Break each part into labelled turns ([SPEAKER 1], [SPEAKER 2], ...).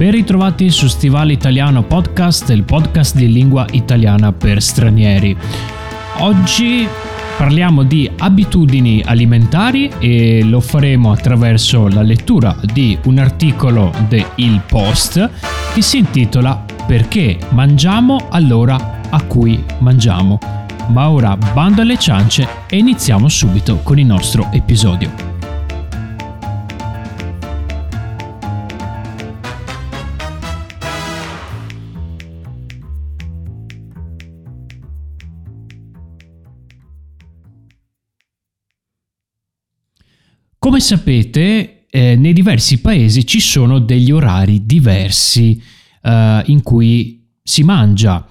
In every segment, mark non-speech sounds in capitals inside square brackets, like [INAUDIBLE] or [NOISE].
[SPEAKER 1] Ben ritrovati su Stivale Italiano Podcast, il podcast di lingua italiana per stranieri. Oggi parliamo di abitudini alimentari e lo faremo attraverso la lettura di un articolo de Il Post che si intitola Perché mangiamo all'ora a cui mangiamo. Ma ora bando alle ciance e iniziamo subito con il nostro episodio. Come sapete, eh, nei diversi paesi ci sono degli orari diversi eh, in cui si mangia.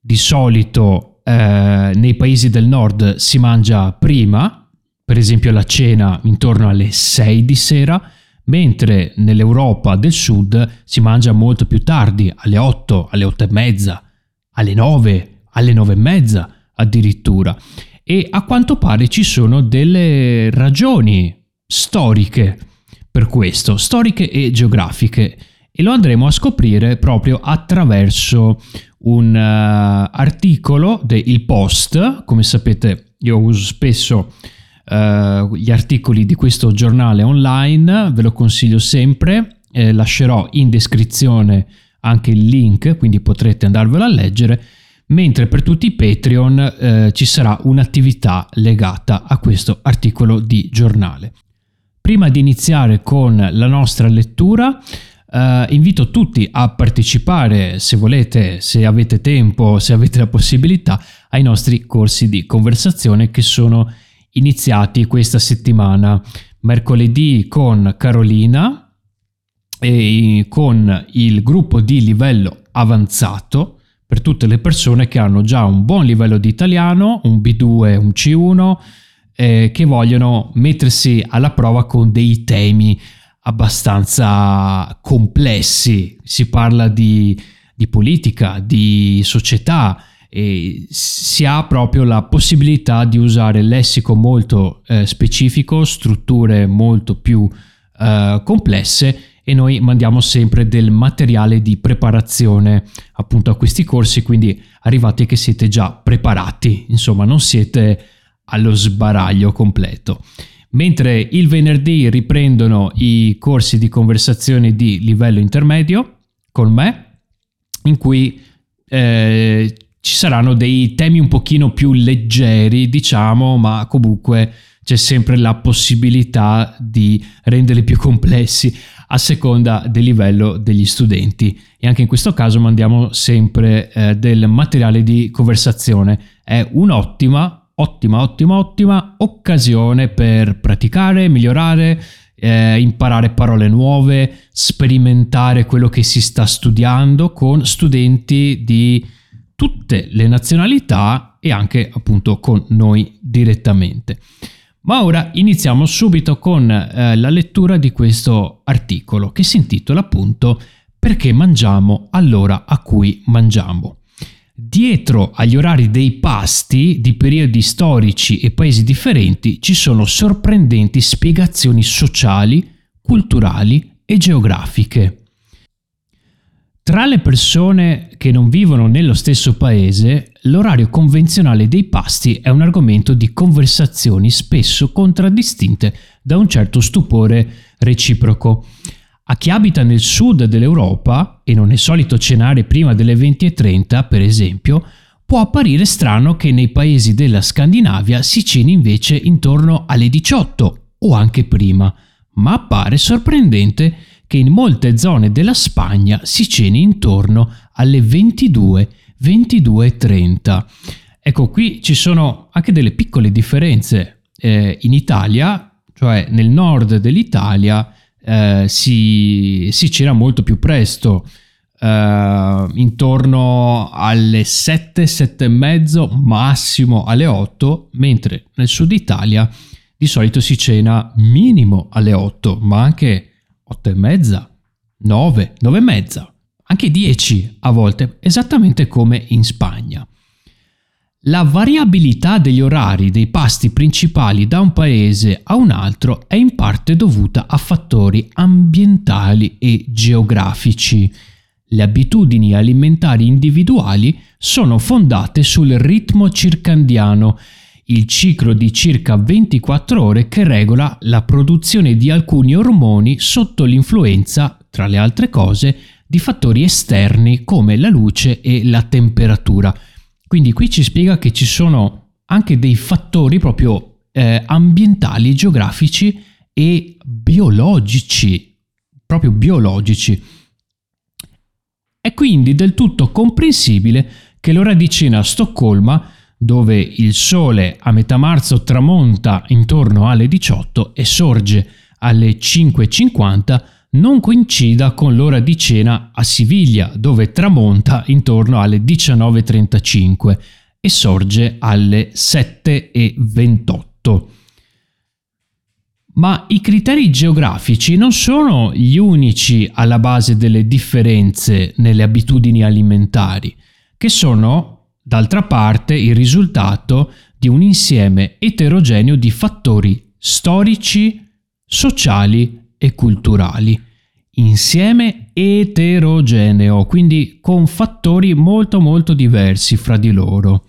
[SPEAKER 1] Di solito eh, nei paesi del nord si mangia prima, per esempio la cena intorno alle 6 di sera, mentre nell'Europa del sud si mangia molto più tardi, alle 8, alle 8 e mezza, alle 9, alle 9 e mezza addirittura. E a quanto pare ci sono delle ragioni storiche per questo, storiche e geografiche. E lo andremo a scoprire proprio attraverso un uh, articolo del Post, come sapete io uso spesso uh, gli articoli di questo giornale online, ve lo consiglio sempre, eh, lascerò in descrizione anche il link, quindi potrete andarvelo a leggere, mentre per tutti i Patreon eh, ci sarà un'attività legata a questo articolo di giornale. Prima di iniziare con la nostra lettura, Uh, invito tutti a partecipare, se volete, se avete tempo, se avete la possibilità, ai nostri corsi di conversazione che sono iniziati questa settimana. Mercoledì con Carolina e con il gruppo di livello avanzato per tutte le persone che hanno già un buon livello di italiano, un B2, un C1 eh, che vogliono mettersi alla prova con dei temi abbastanza complessi. Si parla di, di politica, di società e si ha proprio la possibilità di usare lessico molto eh, specifico, strutture molto più eh, complesse e noi mandiamo sempre del materiale di preparazione appunto a questi corsi, quindi arrivate che siete già preparati, insomma non siete allo sbaraglio completo. Mentre il venerdì riprendono i corsi di conversazione di livello intermedio con me, in cui eh, ci saranno dei temi un pochino più leggeri, diciamo, ma comunque c'è sempre la possibilità di renderli più complessi a seconda del livello degli studenti e anche in questo caso mandiamo sempre eh, del materiale di conversazione. È un'ottima ottima, ottima, ottima occasione per praticare, migliorare, eh, imparare parole nuove, sperimentare quello che si sta studiando con studenti di tutte le nazionalità e anche appunto con noi direttamente. Ma ora iniziamo subito con eh, la lettura di questo articolo che si intitola appunto Perché mangiamo all'ora a cui mangiamo. Dietro agli orari dei pasti di periodi storici e paesi differenti ci sono sorprendenti spiegazioni sociali, culturali e geografiche. Tra le persone che non vivono nello stesso paese, l'orario convenzionale dei pasti è un argomento di conversazioni spesso contraddistinte da un certo stupore reciproco. A chi abita nel sud dell'Europa e non è solito cenare prima delle 20.30, per esempio, può apparire strano che nei paesi della Scandinavia si ceni invece intorno alle 18 o anche prima, ma appare sorprendente che in molte zone della Spagna si ceni intorno alle 22, 22.30. Ecco, qui ci sono anche delle piccole differenze. Eh, in Italia, cioè nel nord dell'Italia, eh, si, si cena molto più presto, eh, intorno alle 7, 7 e mezzo, massimo alle 8, mentre nel sud Italia di solito si cena minimo alle 8, ma anche 8 e mezza, 9, 9 e mezza, anche 10 a volte, esattamente come in Spagna. La variabilità degli orari dei pasti principali da un paese a un altro è in parte dovuta a fattori ambientali e geografici. Le abitudini alimentari individuali sono fondate sul ritmo circandiano, il ciclo di circa 24 ore che regola la produzione di alcuni ormoni sotto l'influenza, tra le altre cose, di fattori esterni come la luce e la temperatura. Quindi qui ci spiega che ci sono anche dei fattori proprio eh, ambientali, geografici e biologici, proprio biologici. È quindi del tutto comprensibile che l'ora di cena a Stoccolma, dove il sole a metà marzo tramonta intorno alle 18 e sorge alle 5.50, non coincida con l'ora di cena a Siviglia, dove tramonta intorno alle 19.35 e sorge alle 7.28. Ma i criteri geografici non sono gli unici alla base delle differenze nelle abitudini alimentari, che sono, d'altra parte, il risultato di un insieme eterogeneo di fattori storici, sociali e culturali, insieme eterogeneo, quindi con fattori molto molto diversi fra di loro.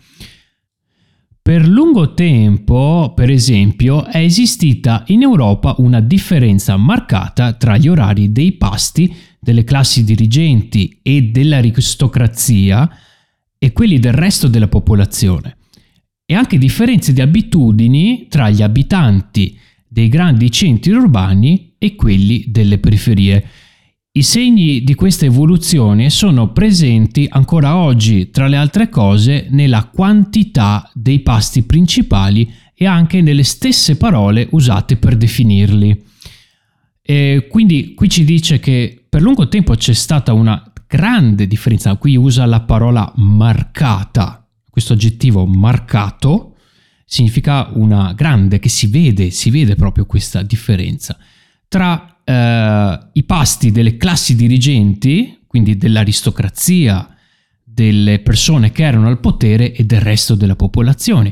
[SPEAKER 1] Per lungo tempo, per esempio, è esistita in Europa una differenza marcata tra gli orari dei pasti delle classi dirigenti e dell'aristocrazia e quelli del resto della popolazione, e anche differenze di abitudini tra gli abitanti dei grandi centri urbani e quelli delle periferie. I segni di questa evoluzione sono presenti ancora oggi, tra le altre cose, nella quantità dei pasti principali e anche nelle stesse parole usate per definirli. E quindi qui ci dice che per lungo tempo c'è stata una grande differenza, qui usa la parola marcata, questo aggettivo marcato, significa una grande, che si vede, si vede proprio questa differenza tra eh, i pasti delle classi dirigenti, quindi dell'aristocrazia, delle persone che erano al potere e del resto della popolazione.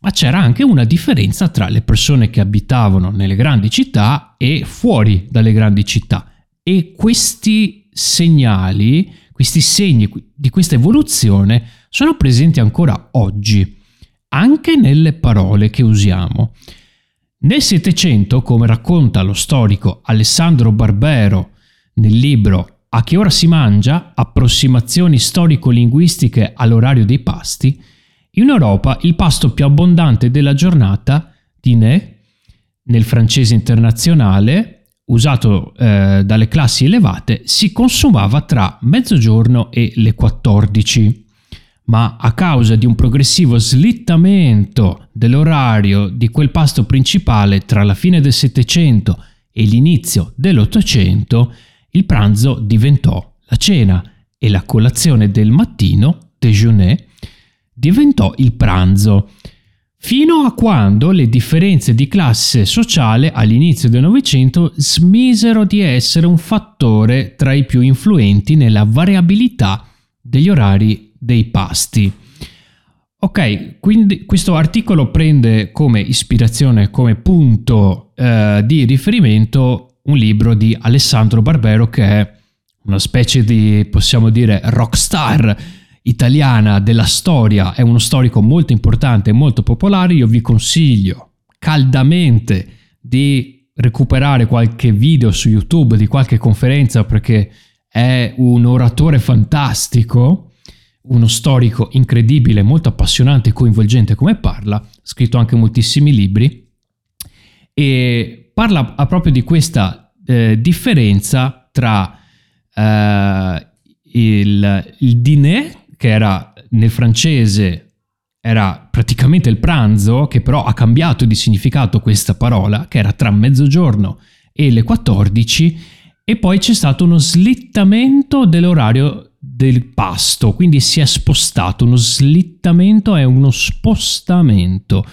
[SPEAKER 1] Ma c'era anche una differenza tra le persone che abitavano nelle grandi città e fuori dalle grandi città. E questi segnali, questi segni di questa evoluzione sono presenti ancora oggi anche nelle parole che usiamo. Nel Settecento, come racconta lo storico Alessandro Barbero nel libro A che ora si mangia? Approssimazioni storico-linguistiche all'orario dei pasti, in Europa il pasto più abbondante della giornata, dîner, nel francese internazionale, usato eh, dalle classi elevate, si consumava tra mezzogiorno e le 14 ma a causa di un progressivo slittamento dell'orario di quel pasto principale tra la fine del Settecento e l'inizio dell'Ottocento, il pranzo diventò la cena e la colazione del mattino, déjeuner, diventò il pranzo, fino a quando le differenze di classe sociale all'inizio del Novecento smisero di essere un fattore tra i più influenti nella variabilità degli orari dei pasti. Ok, quindi questo articolo prende come ispirazione, come punto eh, di riferimento un libro di Alessandro Barbero che è una specie di, possiamo dire, rockstar italiana della storia, è uno storico molto importante e molto popolare, io vi consiglio caldamente di recuperare qualche video su YouTube di qualche conferenza perché è un oratore fantastico uno storico incredibile, molto appassionante e coinvolgente come parla, ha scritto anche moltissimi libri e parla proprio di questa eh, differenza tra eh, il, il dîner, che era nel francese era praticamente il pranzo, che però ha cambiato di significato questa parola, che era tra mezzogiorno e le 14, e poi c'è stato uno slittamento dell'orario del pasto, quindi si è spostato, uno slittamento è uno spostamento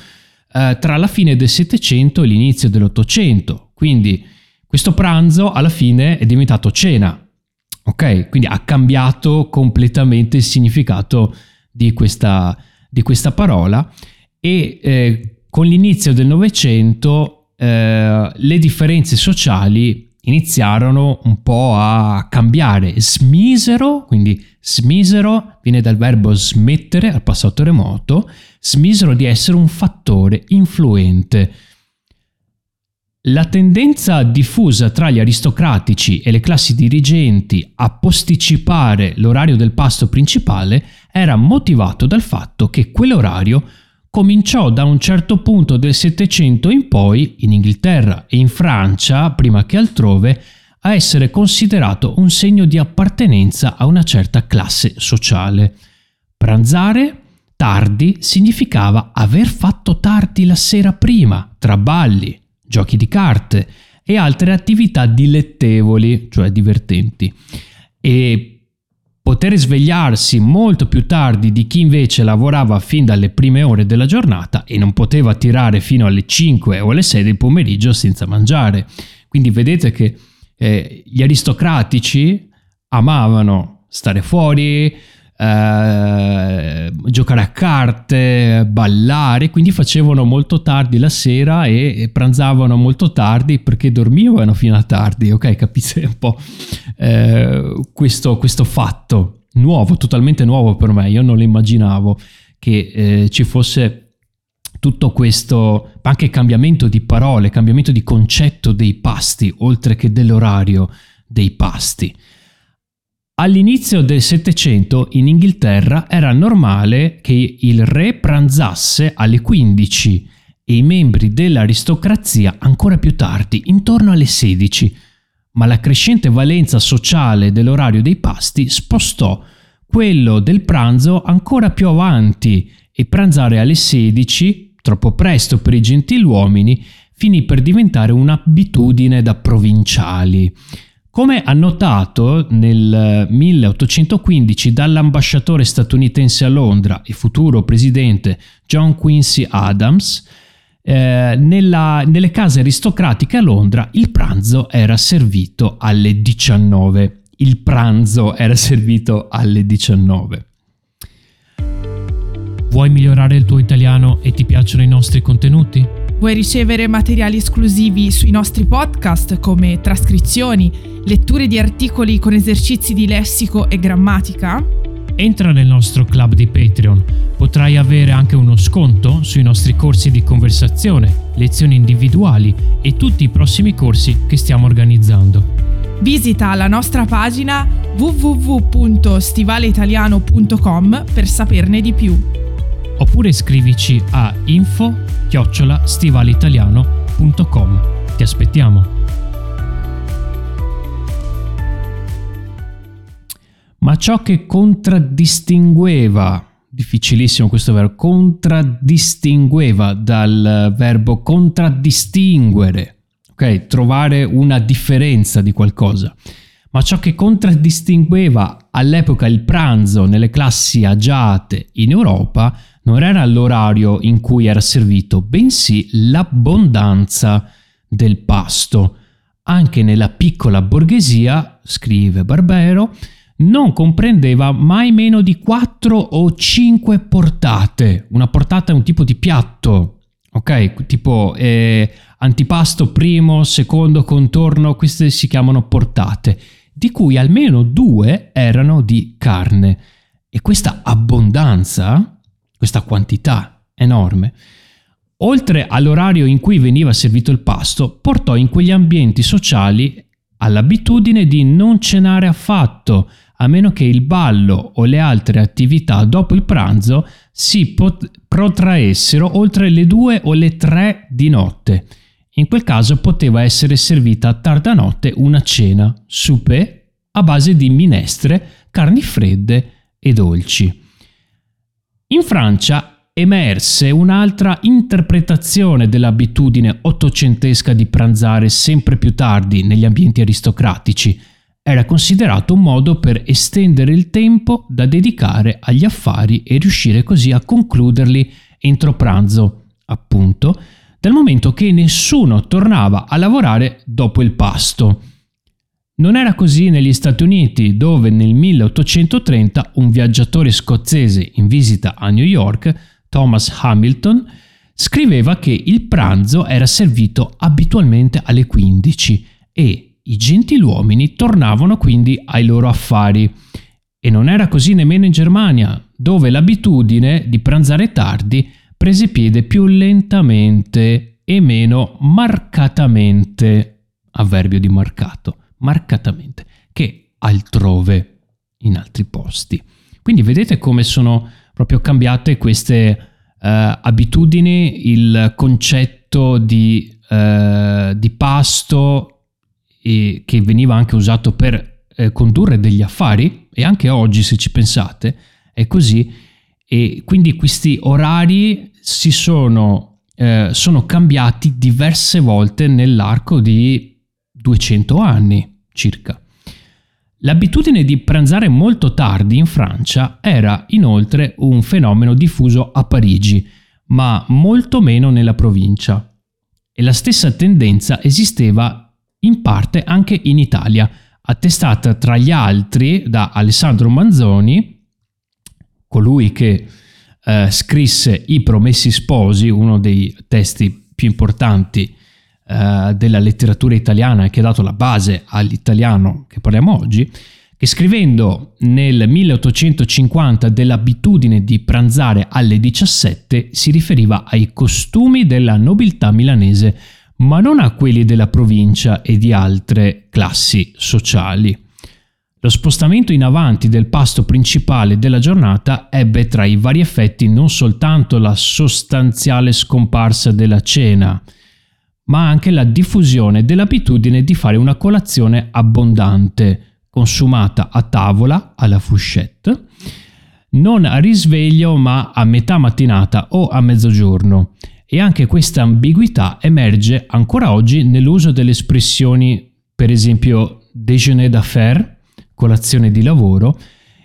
[SPEAKER 1] eh, tra la fine del Settecento e l'inizio dell'Ottocento, quindi questo pranzo alla fine è diventato cena, ok? Quindi ha cambiato completamente il significato di questa, di questa parola. E eh, con l'inizio del Novecento eh, le differenze sociali iniziarono un po' a cambiare. Smisero, quindi smisero viene dal verbo smettere al passato remoto, smisero di essere un fattore influente. La tendenza diffusa tra gli aristocratici e le classi dirigenti a posticipare l'orario del pasto principale era motivato dal fatto che quell'orario cominciò da un certo punto del Settecento in poi, in Inghilterra e in Francia, prima che altrove, a essere considerato un segno di appartenenza a una certa classe sociale. Pranzare tardi significava aver fatto tardi la sera prima, tra balli, giochi di carte e altre attività dilettevoli, cioè divertenti. E poter svegliarsi molto più tardi di chi invece lavorava fin dalle prime ore della giornata e non poteva tirare fino alle 5 o alle 6 del pomeriggio senza mangiare. Quindi vedete che eh, gli aristocratici amavano stare fuori, eh, giocare a carte, ballare, quindi facevano molto tardi la sera e, pranzavano molto tardi perché dormivano fino a tardi, ok? [LAUGHS] Capite un po' eh, questo, questo, fatto nuovo, totalmente nuovo per me, io non lo immaginavo che eh, ci fosse tutto questo anche cambiamento di parole, cambiamento di concetto dei pasti, oltre che dell'orario dei pasti. All'inizio del Settecento in Inghilterra era normale che il re pranzasse alle 15 e i membri dell'aristocrazia ancora più tardi, intorno alle 16, ma la crescente valenza sociale dell'orario dei pasti spostò quello del pranzo ancora più avanti e pranzare alle 16, troppo presto per i gentiluomini, finì per diventare un'abitudine da provinciali. Come annotato nel 1815 dall'ambasciatore statunitense a Londra e futuro presidente John Quincy Adams, eh, nella, nelle case aristocratiche a Londra il pranzo era servito alle 19. Il pranzo era servito alle 19. Vuoi migliorare il tuo italiano e ti piacciono i nostri contenuti?
[SPEAKER 2] Vuoi ricevere materiali esclusivi sui nostri podcast come trascrizioni, letture di articoli con esercizi di lessico e grammatica?
[SPEAKER 1] Entra nel nostro club di Patreon. Potrai avere anche uno sconto sui nostri corsi di conversazione, lezioni individuali e tutti i prossimi corsi che stiamo organizzando.
[SPEAKER 2] Visita la nostra pagina www.stivaleitaliano.com per saperne di più.
[SPEAKER 1] Oppure scrivici a info stivalitaliano.com. Ti aspettiamo. Ma ciò che contraddistingueva, difficilissimo questo verbo, contraddistingueva dal verbo contraddistinguere, ok? Trovare una differenza di qualcosa. Ma ciò che contraddistingueva all'epoca il pranzo nelle classi agiate in Europa non era l'orario in cui era servito, bensì l'abbondanza del pasto. Anche nella piccola borghesia, scrive Barbero, non comprendeva mai meno di 4 o 5 portate. Una portata è un tipo di piatto, ok? Tipo eh, antipasto primo, secondo, contorno, queste si chiamano portate, di cui almeno due erano di carne. E questa abbondanza, questa quantità enorme, oltre all'orario in cui veniva servito il pasto, portò in quegli ambienti sociali all'abitudine di non cenare affatto, a meno che il ballo o le altre attività dopo il pranzo si pot- protraessero oltre le due o le tre di notte. In quel caso poteva essere servita a tarda notte una cena, souper, a base di minestre, carni fredde e dolci. In Francia emerse un'altra interpretazione dell'abitudine ottocentesca di pranzare sempre più tardi negli ambienti aristocratici, era considerato un modo per estendere il tempo da dedicare agli affari e riuscire così a concluderli entro pranzo, appunto, dal momento che nessuno tornava a lavorare dopo il pasto. Non era così negli Stati Uniti, dove nel 1830 un viaggiatore scozzese in visita a New York, Thomas Hamilton, scriveva che il pranzo era servito abitualmente alle 15 e i gentiluomini tornavano quindi ai loro affari. E non era così nemmeno in Germania, dove l'abitudine di pranzare tardi prese piede più lentamente e meno marcatamente, avverbio di marcato, marcatamente, che altrove, in altri posti. Quindi vedete come sono proprio cambiate queste Uh, abitudini, il concetto di, uh, di pasto e, che veniva anche usato per uh, condurre degli affari e anche oggi se ci pensate è così e quindi questi orari si sono, sono cambiati diverse volte nell'arco di 200 anni circa. L'abitudine di pranzare molto tardi in Francia era inoltre un fenomeno diffuso a Parigi, ma molto meno nella provincia. E la stessa tendenza esisteva in parte anche in Italia, attestata tra gli altri da Alessandro Manzoni, colui che eh, scrisse I Promessi Sposi, uno dei testi più importanti eh, della letteratura italiana e che ha dato la base all'italiano che parliamo oggi, che scrivendo nel 1850 dell'abitudine di pranzare alle 17 si riferiva ai costumi della nobiltà milanese, ma non a quelli della provincia e di altre classi sociali. Lo spostamento in avanti del pasto principale della giornata ebbe tra i vari effetti non soltanto la sostanziale scomparsa della cena, ma anche la diffusione dell'abitudine di fare una colazione abbondante, consumata a tavola, alla fourchette, non a risveglio ma a metà mattinata o a mezzogiorno. E anche questa ambiguità emerge ancora oggi nell'uso delle espressioni, per esempio déjeuner d'affaires, colazione di lavoro,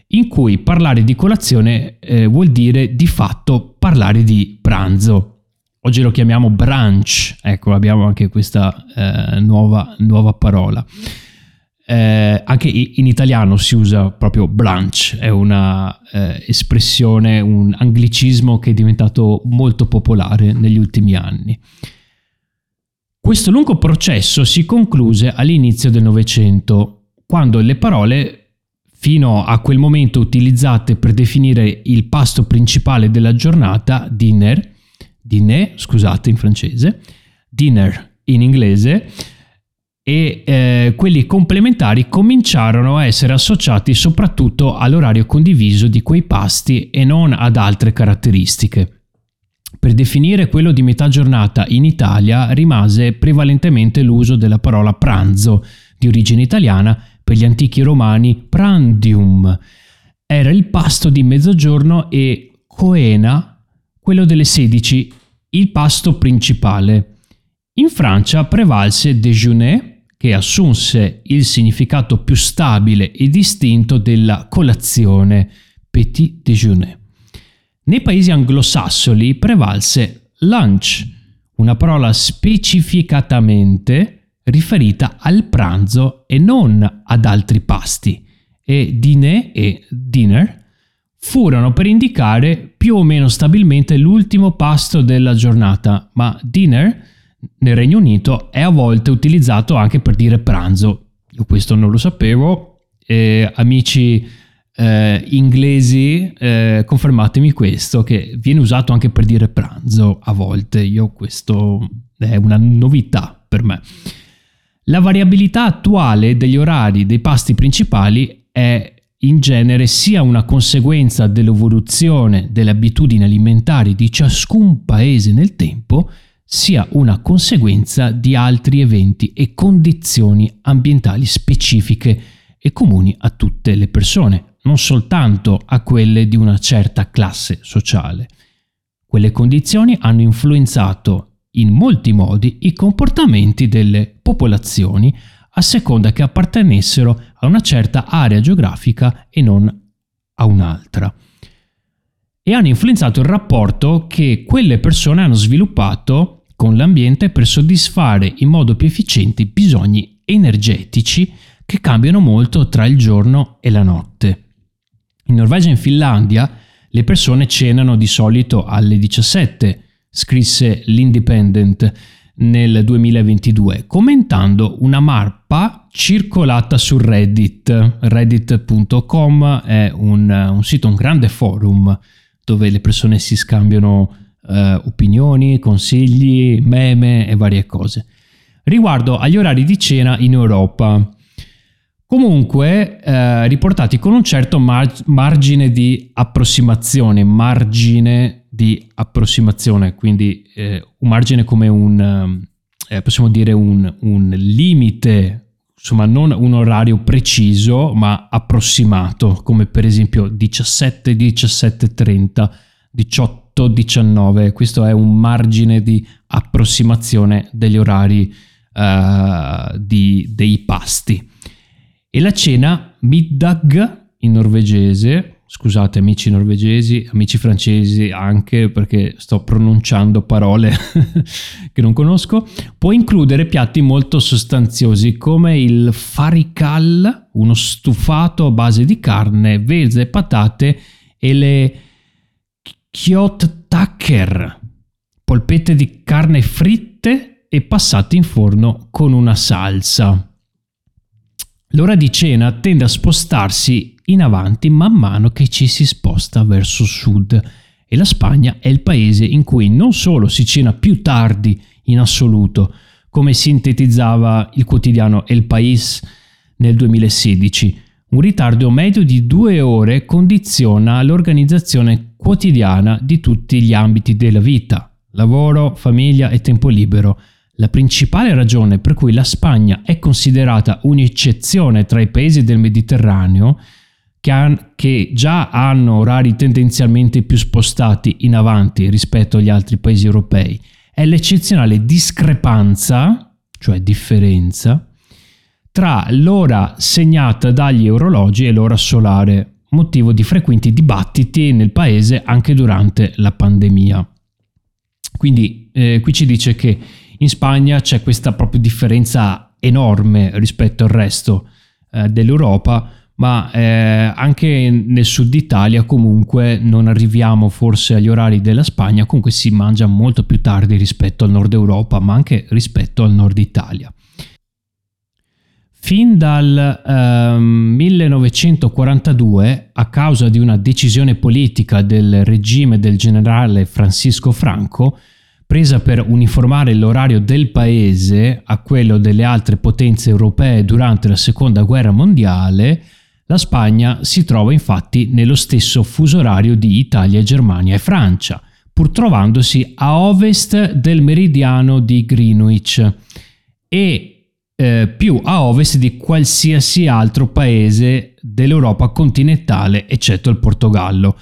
[SPEAKER 1] in cui parlare di colazione eh, vuol dire di fatto parlare di pranzo. Oggi lo chiamiamo brunch, ecco abbiamo anche questa eh, nuova, nuova, parola. Eh, anche in italiano si usa proprio brunch, è una eh, un anglicismo che è diventato molto popolare negli ultimi anni. Questo lungo processo si concluse all'inizio del Novecento, quando le parole fino a quel momento utilizzate per definire il pasto principale della giornata, dinner, dîner, scusate in francese, dinner in inglese, e eh, quelli complementari cominciarono a essere associati soprattutto all'orario condiviso di quei pasti e non ad altre caratteristiche. Per definire quello di metà giornata in Italia rimase prevalentemente l'uso della parola pranzo, di origine italiana, per gli antichi romani prandium. Era il pasto di mezzogiorno e coena quello delle 16, il pasto principale. In Francia prevalse déjeuner, che assunse il significato più stabile e distinto della colazione, petit déjeuner. Nei paesi anglosassoni prevalse lunch, una parola specificatamente riferita al pranzo e non ad altri pasti, e dîner e dinner furono per indicare più o meno stabilmente l'ultimo pasto della giornata, ma dinner nel Regno Unito è a volte utilizzato anche per dire pranzo. Io questo non lo sapevo. Eh, amici eh, inglesi, eh, confermatemi questo, che viene usato anche per dire pranzo a volte. Io questo è una novità per me. La variabilità attuale degli orari dei pasti principali è in genere sia una conseguenza dell'evoluzione delle abitudini alimentari di ciascun paese nel tempo, sia una conseguenza di altri eventi e condizioni ambientali specifiche e comuni a tutte le persone, non soltanto a quelle di una certa classe sociale. Quelle condizioni hanno influenzato in molti modi i comportamenti delle popolazioni a seconda che appartenessero a una certa area geografica e non a un'altra. E hanno influenzato il rapporto che quelle persone hanno sviluppato con l'ambiente per soddisfare in modo più efficiente i bisogni energetici che cambiano molto tra il giorno e la notte. In Norvegia e in Finlandia le persone cenano di solito alle 17, scrisse l'Independent nel 2022, commentando una mappa circolata su Reddit. Reddit.com è un, un sito, un grande forum dove le persone si scambiano eh, opinioni, consigli, meme e varie cose. Riguardo agli orari di cena in Europa, comunque eh, riportati con un certo mar- margine di approssimazione, margine di approssimazione, quindi eh, un margine come un, eh, possiamo dire un, un limite insomma non un orario preciso ma approssimato come per esempio 17 17.30 18 19 questo è un margine di approssimazione degli orari uh, di, dei pasti. E la cena middag in norvegese scusate amici norvegesi, amici francesi anche perché sto pronunciando parole [LAUGHS] che non conosco, può includere piatti molto sostanziosi come il farikal, uno stufato a base di carne, vezze e patate e le kjøttakker, polpette di carne fritte e passate in forno con una salsa. L'ora di cena tende a spostarsi in avanti man mano che ci si sposta verso sud e la Spagna è il paese in cui non solo si cena più tardi in assoluto, come sintetizzava il quotidiano El País nel 2016, un ritardo medio di due ore condiziona l'organizzazione quotidiana di tutti gli ambiti della vita, lavoro, famiglia e tempo libero, la principale ragione per cui la Spagna è considerata un'eccezione tra i paesi del Mediterraneo, che, han, che, già hanno orari tendenzialmente più spostati in avanti rispetto agli altri paesi europei, è l'eccezionale discrepanza, cioè differenza, tra l'ora segnata dagli orologi e l'ora solare, motivo di frequenti dibattiti nel paese anche durante la pandemia. Quindi eh, qui ci dice che in Spagna c'è questa proprio differenza enorme rispetto al resto eh, dell'Europa, ma eh, anche nel sud Italia comunque non arriviamo forse agli orari della Spagna, comunque si mangia molto più tardi rispetto al nord Europa, ma anche rispetto al nord Italia. Fin dal eh, 1942, a causa di una decisione politica del regime del generale Francisco Franco, presa per uniformare l'orario del paese a quello delle altre potenze europee durante la seconda guerra mondiale, la Spagna si trova infatti nello stesso fuso orario di Italia, Germania e Francia, pur trovandosi a ovest del meridiano di Greenwich e eh, più a ovest di qualsiasi altro paese dell'Europa continentale, eccetto il Portogallo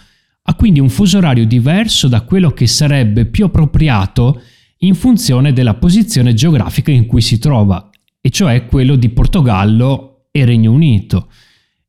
[SPEAKER 1] ha quindi un fuso orario diverso da quello che sarebbe più appropriato in funzione della posizione geografica in cui si trova, e cioè quello di Portogallo e Regno Unito.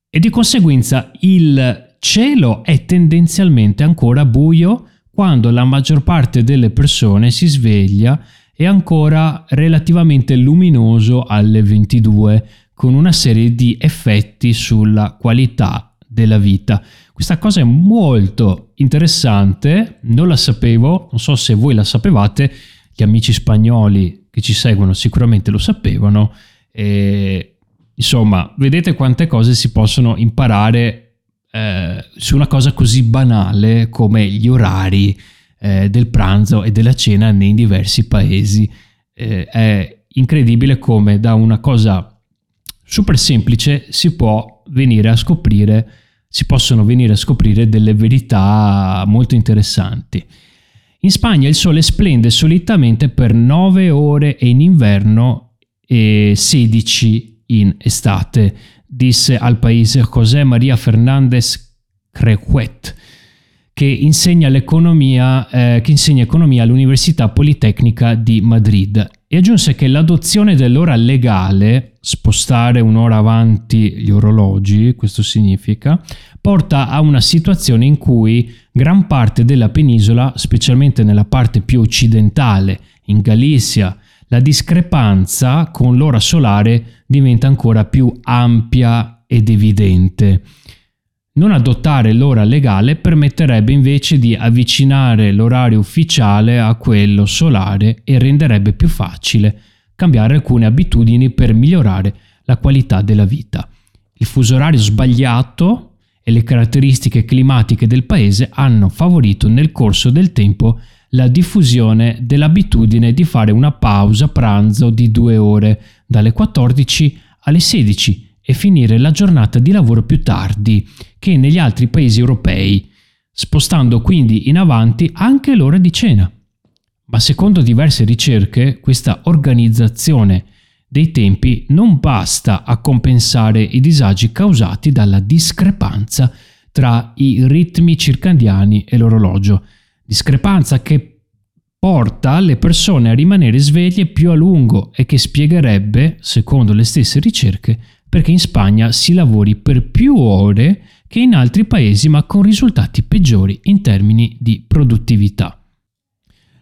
[SPEAKER 1] E di conseguenza il cielo è tendenzialmente ancora buio quando la maggior parte delle persone si sveglia è ancora relativamente luminoso alle 22, con una serie di effetti sulla qualità della vita. Questa cosa è molto interessante, non la sapevo, non so se voi la sapevate, gli amici spagnoli che ci seguono sicuramente lo sapevano. E, insomma, vedete quante cose si possono imparare eh, su una cosa così banale come gli orari eh, del pranzo e della cena nei diversi paesi. Eh, è incredibile come da una cosa super semplice si può venire a scoprire si possono venire a scoprire delle verità molto interessanti. In Spagna il sole splende solitamente per 9 ore in inverno e 16 in estate, disse al paese José María Fernández Crequet, che insegna, eh, che insegna economia all'Università Politecnica di Madrid e aggiunse che l'adozione dell'ora legale, spostare un'ora avanti gli orologi, questo significa, porta a una situazione in cui gran parte della penisola, specialmente nella parte più occidentale, in Galizia, la discrepanza con l'ora solare diventa ancora più ampia ed evidente. Non adottare l'ora legale permetterebbe invece di avvicinare l'orario ufficiale a quello solare e renderebbe più facile cambiare alcune abitudini per migliorare la qualità della vita. Il fuso orario sbagliato e le caratteristiche climatiche del paese hanno favorito nel corso del tempo la diffusione dell'abitudine di fare una pausa pranzo di due ore dalle 14 alle 16 e finire la giornata di lavoro più tardi che negli altri paesi europei, spostando quindi in avanti anche l'ora di cena. Ma secondo diverse ricerche questa organizzazione dei tempi non basta a compensare i disagi causati dalla discrepanza tra i ritmi circadiani e l'orologio, discrepanza che porta le persone a rimanere sveglie più a lungo e che spiegherebbe, secondo le stesse ricerche, perché in Spagna si lavori per più ore che in altri paesi ma con risultati peggiori in termini di produttività.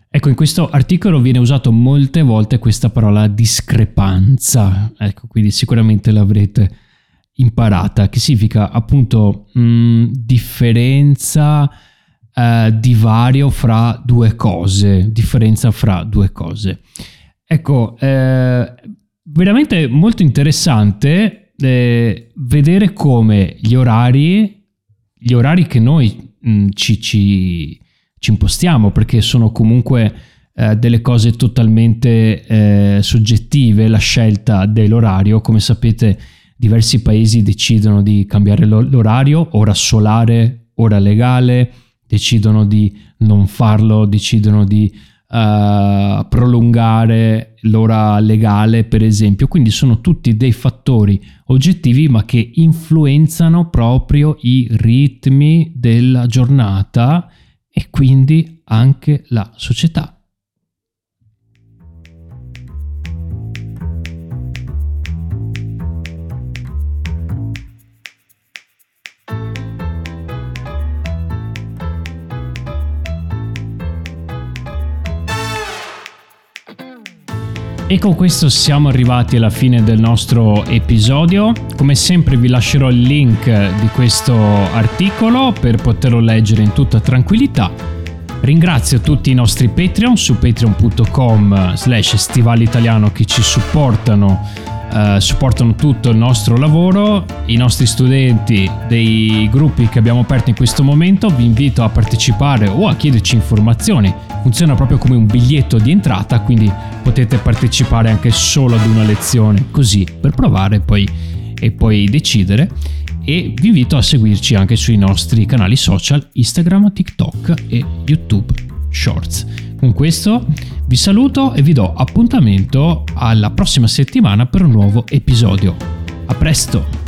[SPEAKER 1] Ecco, in questo articolo viene usato molte volte questa parola discrepanza, ecco, quindi sicuramente l'avrete imparata, che significa appunto mh, mm, differenza, eh, divario fra due cose, differenza fra due cose. Ecco, eh, veramente molto interessante eh, vedere come gli orari, gli orari che noi mh, mm, ci, ci, ci, impostiamo, perché sono comunque eh, delle cose totalmente eh, soggettive, la scelta dell'orario, come sapete diversi paesi decidono di cambiare l'orario, ora solare, ora legale, decidono di non farlo, decidono di uh, prolungare l'ora legale, per esempio. Quindi sono tutti dei fattori oggettivi, ma che influenzano proprio i ritmi della giornata e quindi anche la società. E con questo siamo arrivati alla fine del nostro episodio. Come sempre vi lascerò il link di questo articolo per poterlo leggere in tutta tranquillità. Ringrazio tutti i nostri Patreon su patreon.com slash stivalitaliano che ci supportano, eh, supportano tutto il nostro lavoro, i nostri studenti dei gruppi che abbiamo aperto in questo momento. Vi invito a partecipare o a chiederci informazioni funziona proprio come un biglietto di entrata, quindi potete partecipare anche solo ad una lezione così per provare poi, e poi decidere. E vi invito a seguirci anche sui nostri canali social Instagram, TikTok e YouTube Shorts. Con questo vi saluto e vi do appuntamento alla prossima settimana per un nuovo episodio. A presto!